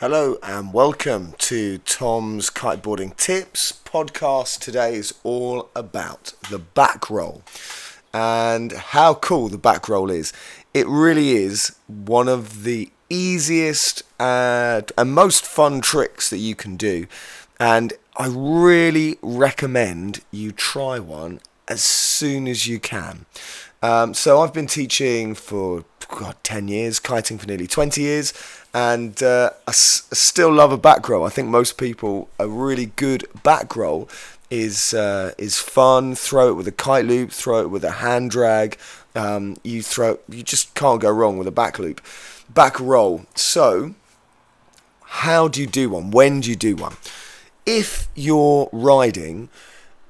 Hello and welcome to Tom's Kiteboarding Tips podcast. Today is all about the back roll and how cool the back roll is. It really is one of the easiest uh, and most fun tricks that you can do, and I really recommend you try one as soon as you can. Um, so I've been teaching for God, 10 years, kiting for nearly 20 years, and uh, still love a back roll. I think most people, a really good back roll is uh, is fun. Throw it with a kite loop, throw it with a hand drag. Um, you throw, you just can't go wrong with a back loop, back roll. So, how do you do one? When do you do one? If you're riding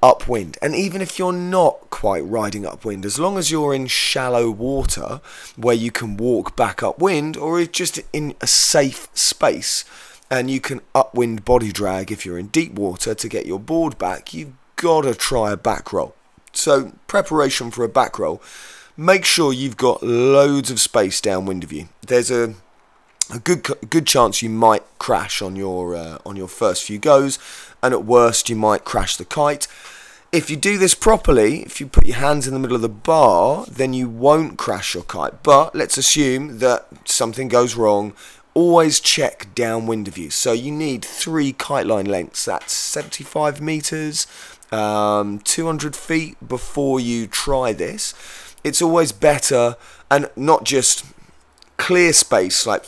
upwind. And even if you're not quite riding upwind, as long as you're in shallow water where you can walk back upwind or just in a safe space and you can upwind body drag if you're in deep water to get your board back, you've got to try a back roll. So, preparation for a back roll, make sure you've got loads of space downwind of you. There's a a good good chance you might crash on your uh, on your first few goes, and at worst you might crash the kite. If you do this properly, if you put your hands in the middle of the bar, then you won't crash your kite. But let's assume that something goes wrong. Always check downwind of you. So you need three kite line lengths. That's 75 meters, um, 200 feet before you try this. It's always better, and not just clear space, like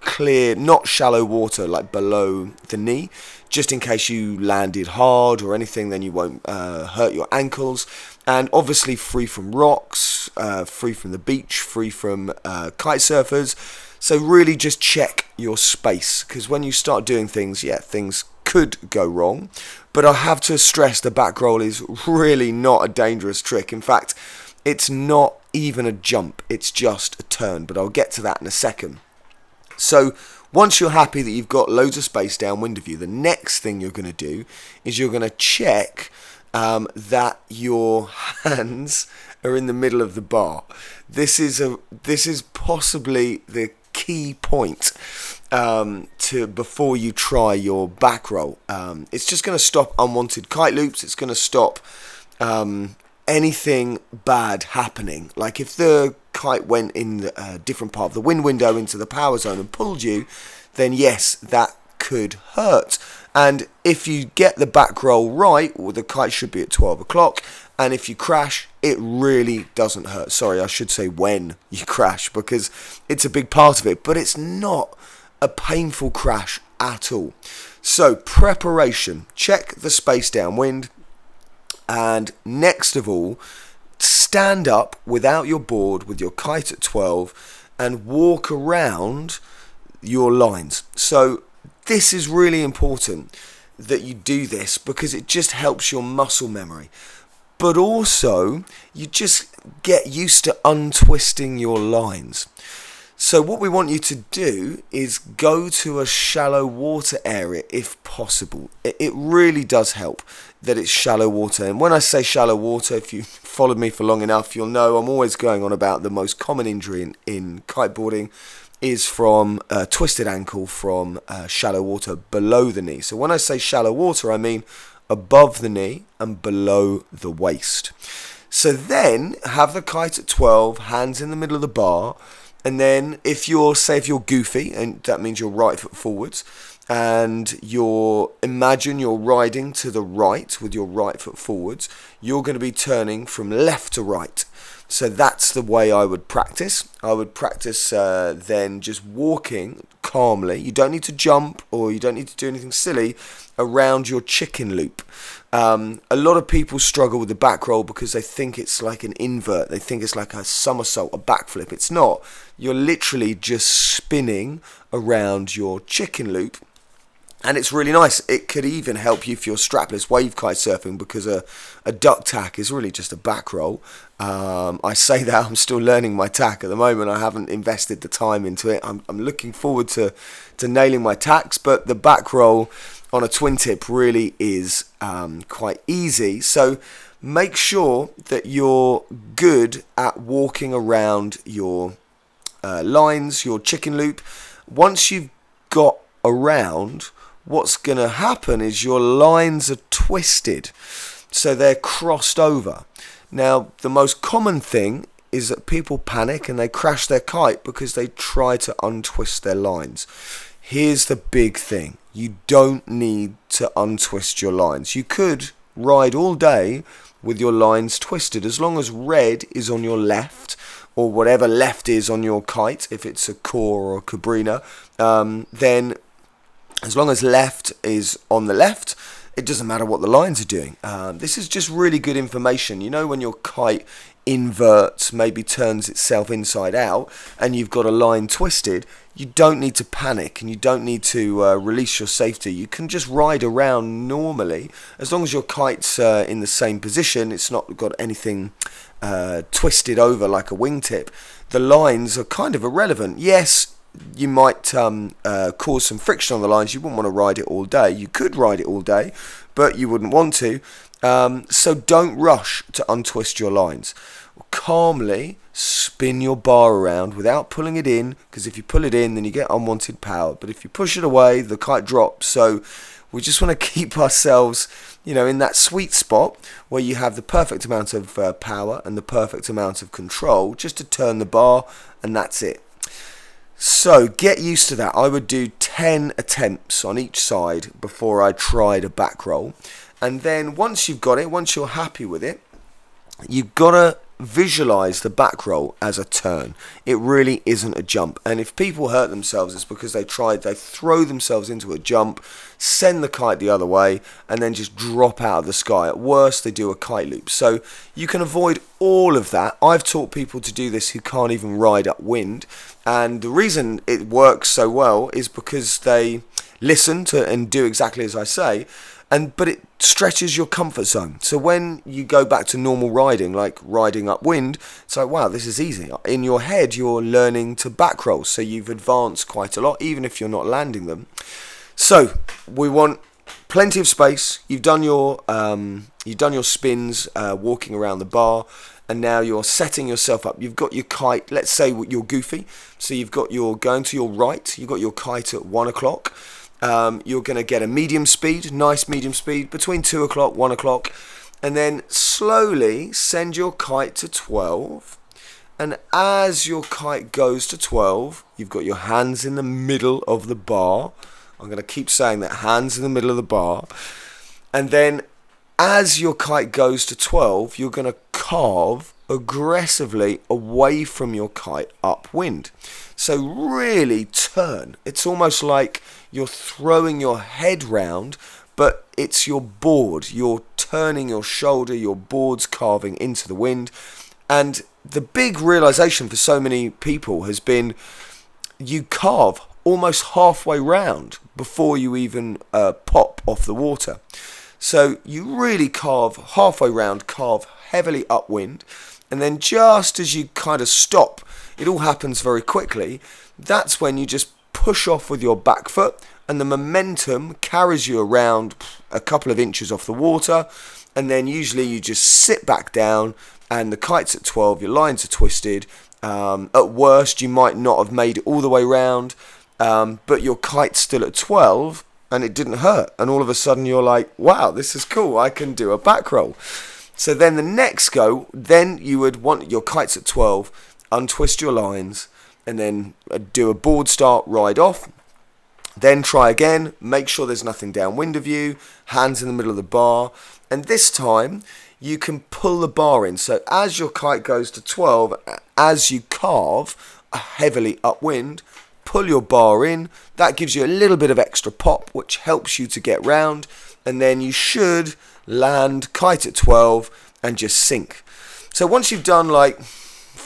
clear, not shallow water, like below the knee, just in case you landed hard or anything, then you won't uh, hurt your ankles. And obviously, free from rocks, uh, free from the beach, free from uh, kite surfers. So, really just check your space because when you start doing things, yeah, things could go wrong. But I have to stress the back roll is really not a dangerous trick. In fact, it's not even a jump, it's just a turn. But I'll get to that in a second. So once you're happy that you've got loads of space downwind of you, the next thing you're going to do is you're going to check um, that your hands are in the middle of the bar. This is a this is possibly the key point um, to before you try your back roll. Um, it's just going to stop unwanted kite loops. It's going to stop um, anything bad happening. Like if the kite went in a uh, different part of the wind window into the power zone and pulled you, then yes, that could hurt. And if you get the back roll right, well, the kite should be at 12 o'clock. And if you crash, it really doesn't hurt. Sorry, I should say when you crash because it's a big part of it, but it's not a painful crash at all. So, preparation check the space downwind, and next of all, stand up without your board with your kite at 12 and walk around your lines. So, this is really important that you do this because it just helps your muscle memory. But also, you just get used to untwisting your lines. So, what we want you to do is go to a shallow water area if possible. It really does help that it's shallow water. And when I say shallow water, if you followed me for long enough, you'll know I'm always going on about the most common injury in, in kiteboarding is from a twisted ankle from uh, shallow water below the knee. So, when I say shallow water, I mean above the knee and below the waist. So, then have the kite at 12, hands in the middle of the bar and then if you're say if you're goofy and that means you're right foot forwards and you're imagine you're riding to the right with your right foot forwards you're going to be turning from left to right so that's the way I would practice. I would practice uh, then just walking calmly. You don't need to jump or you don't need to do anything silly around your chicken loop. Um, a lot of people struggle with the back roll because they think it's like an invert. They think it's like a somersault, a backflip. It's not. You're literally just spinning around your chicken loop and it's really nice. It could even help you if you're strapless wave kite surfing because a, a duck tack is really just a back roll. Um, I say that I'm still learning my tack at the moment. I haven't invested the time into it. I'm, I'm looking forward to, to nailing my tacks, but the back roll on a twin tip really is um, quite easy. So make sure that you're good at walking around your uh, lines, your chicken loop. Once you've got around, what's going to happen is your lines are twisted. So they're crossed over. Now, the most common thing is that people panic and they crash their kite because they try to untwist their lines. Here's the big thing you don't need to untwist your lines. You could ride all day with your lines twisted as long as red is on your left or whatever left is on your kite, if it's a core or a Cabrinha, um, then as long as left is on the left, it doesn't matter what the lines are doing. Uh, this is just really good information. You know, when your kite inverts, maybe turns itself inside out, and you've got a line twisted, you don't need to panic and you don't need to uh, release your safety. You can just ride around normally as long as your kite's uh, in the same position, it's not got anything uh, twisted over like a wingtip. The lines are kind of irrelevant. Yes, you might um, uh, cause some friction on the lines. You wouldn't want to ride it all day. You could ride it all day, but you wouldn't want to. Um, so don't rush to untwist your lines. Calmly spin your bar around without pulling it in, because if you pull it in, then you get unwanted power. But if you push it away, the kite drops. So we just want to keep ourselves, you know, in that sweet spot where you have the perfect amount of uh, power and the perfect amount of control just to turn the bar, and that's it. So get used to that. I would do 10 attempts on each side before I tried a back roll. And then once you've got it, once you're happy with it, you've got to visualize the back roll as a turn. It really isn't a jump. And if people hurt themselves, it's because they tried, they throw themselves into a jump, send the kite the other way, and then just drop out of the sky. At worst, they do a kite loop. So you can avoid all of that. I've taught people to do this who can't even ride upwind. And the reason it works so well is because they listen to and do exactly as I say and but it stretches your comfort zone. So when you go back to normal riding, like riding upwind, it's like wow, this is easy. In your head, you're learning to back roll, so you've advanced quite a lot, even if you're not landing them. So we want plenty of space. You've done your um, you've done your spins, uh, walking around the bar, and now you're setting yourself up. You've got your kite. Let's say you're goofy, so you've got your going to your right. You've got your kite at one o'clock um, you're going to get a medium speed, nice medium speed, between 2 o'clock, 1 o'clock, and then slowly send your kite to 12. And as your kite goes to 12, you've got your hands in the middle of the bar. I'm going to keep saying that hands in the middle of the bar. And then as your kite goes to 12, you're going to carve aggressively away from your kite upwind. So really turn. It's almost like you're throwing your head round, but it's your board. You're turning your shoulder, your board's carving into the wind. And the big realization for so many people has been you carve almost halfway round before you even uh, pop off the water. So you really carve halfway round, carve heavily upwind, and then just as you kind of stop, it all happens very quickly. That's when you just push off with your back foot, and the momentum carries you around a couple of inches off the water, and then usually you just sit back down, and the kite's at 12, your lines are twisted. Um, at worst, you might not have made it all the way round, um, but your kite's still at 12 and it didn't hurt. And all of a sudden, you're like, wow, this is cool. I can do a back roll. So then the next go, then you would want your kites at 12, untwist your lines, and then uh, do a board start, ride off. Then try again, make sure there's nothing downwind of you, hands in the middle of the bar, and this time you can pull the bar in. So as your kite goes to 12, as you carve a heavily upwind, pull your bar in. That gives you a little bit of extra pop, which helps you to get round, and then you should land, kite at 12, and just sink. So once you've done like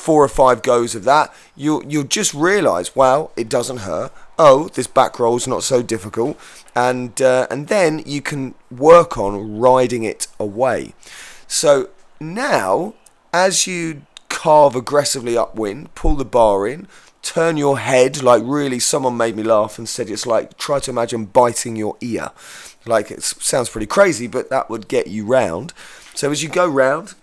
four or five goes of that, you'll, you'll just realize, wow, it doesn't hurt. Oh, this back roll's not so difficult. And, uh, and then you can work on riding it away. So now, as you carve aggressively upwind, pull the bar in, turn your head like really someone made me laugh and said it's like try to imagine biting your ear like it sounds pretty crazy, but that would get you round. So as you go round,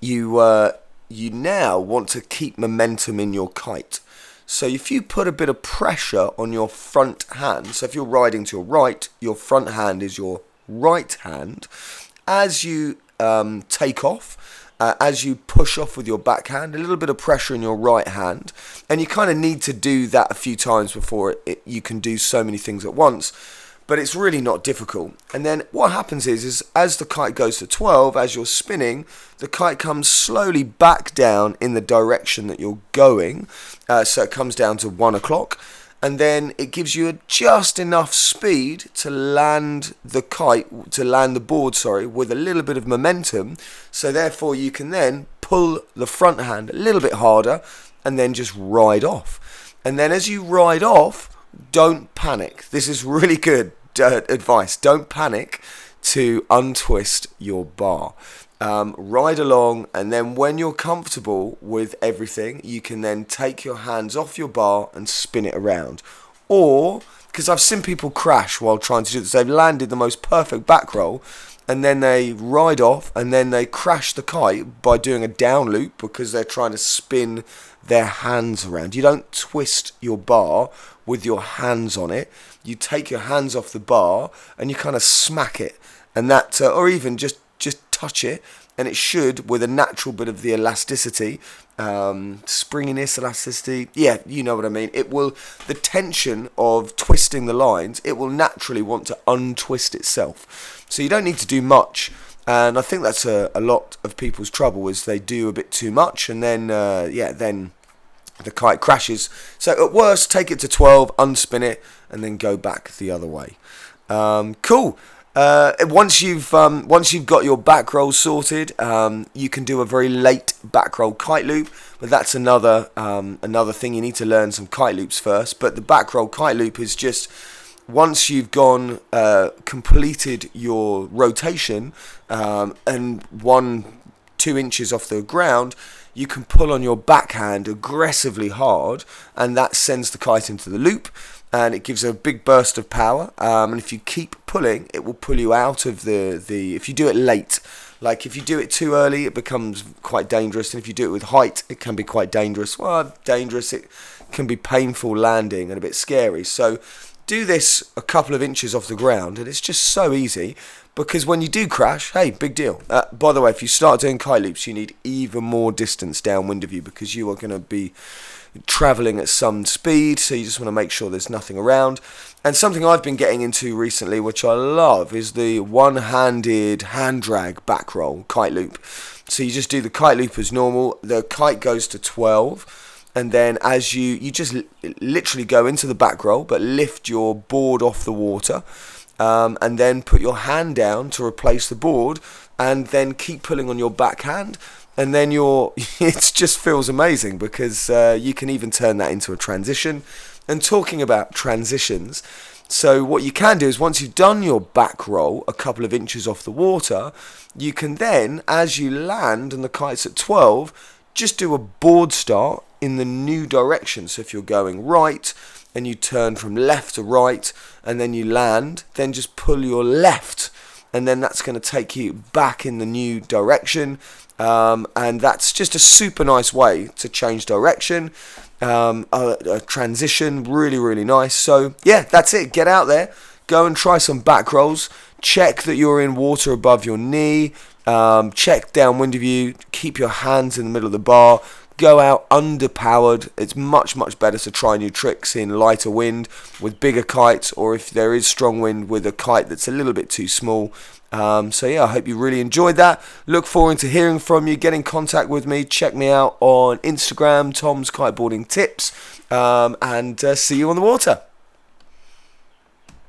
you uh, you now want to keep momentum in your kite. So if you put a bit of pressure on your front hand, so if you're riding to your right, your front hand is your right hand. As you um, take off, uh, as you push off with your backhand, a little bit of pressure in your right hand, and you kind of need to do that a few times before it, it, you can do so many things at once. But it's really not difficult. And then what happens is, is as the kite goes to 12, as you're spinning, the kite comes slowly back down in the direction that you're going. Uh, so it comes down to one o'clock and then it gives you just enough speed to land the kite to land the board sorry with a little bit of momentum so therefore you can then pull the front hand a little bit harder and then just ride off and then as you ride off don't panic this is really good uh, advice. Don't panic to untwist your bar. Um, ride along, and then when you're comfortable with everything, you can then take your hands off your bar and spin it around. Or, because I've seen people crash while trying to do this, they've landed the most perfect back roll, and then they ride off, and then they crash the kite by doing a down loop because they're trying to spin their hands around. You don't twist your bar with your hands on it. You take your hands off the bar and you kind of smack it, and that, uh, or even just just touch it, and it should, with a natural bit of the elasticity, um, springiness, elasticity. Yeah, you know what I mean. It will, the tension of twisting the lines, it will naturally want to untwist itself. So you don't need to do much. And I think that's a, a lot of people's trouble is they do a bit too much, and then uh, yeah, then the kite crashes. So at worst, take it to 12, unspin it, and then go back the other way. Um, cool. Uh, once you've um, once you've got your back roll sorted, um, you can do a very late back roll kite loop, but that's another um, another thing. You need to learn some kite loops first. But the back roll kite loop is just once you've gone uh, completed your rotation um, and one two inches off the ground, you can pull on your backhand aggressively hard, and that sends the kite into the loop and it gives a big burst of power. Um, and if you keep pulling, it will pull you out of the, the. If you do it late, like if you do it too early, it becomes quite dangerous. And if you do it with height, it can be quite dangerous. Well, dangerous, it can be painful landing and a bit scary. So do this a couple of inches off the ground, and it's just so easy because when you do crash, hey, big deal. Uh, by the way, if you start doing kite loops, you need even more distance downwind of you because you are going to be traveling at some speed, so you just want to make sure there's nothing around. And something I've been getting into recently, which I love, is the one handed hand drag back roll kite loop. So you just do the kite loop as normal, the kite goes to 12 and then as you you just literally go into the back roll but lift your board off the water um, and then put your hand down to replace the board and then keep pulling on your backhand and then you're it just feels amazing because uh, you can even turn that into a transition. And talking about transitions so what you can do is once you've done your back roll a couple of inches off the water you can then as you land and the kite's at 12 just do a board start in the new direction so if you're going right and you turn from left to right and then you land then just pull your left and then that's going to take you back in the new direction um, and that's just a super nice way to change direction. Um, a, a, transition, really, really nice. So, yeah, that's it. Get out there, go and try some back rolls. Check that you're in water above your knee. Um, check downwind of you. Keep your hands in the middle of the bar. Go out underpowered. It's much, much better to try new tricks in lighter wind with bigger kites, or if there is strong wind with a kite that's a little bit too small. Um, so yeah, I hope you really enjoyed that. Look forward to hearing from you. Get in contact with me. Check me out on Instagram, Tom's Kiteboarding Tips, um, and uh, see you on the water.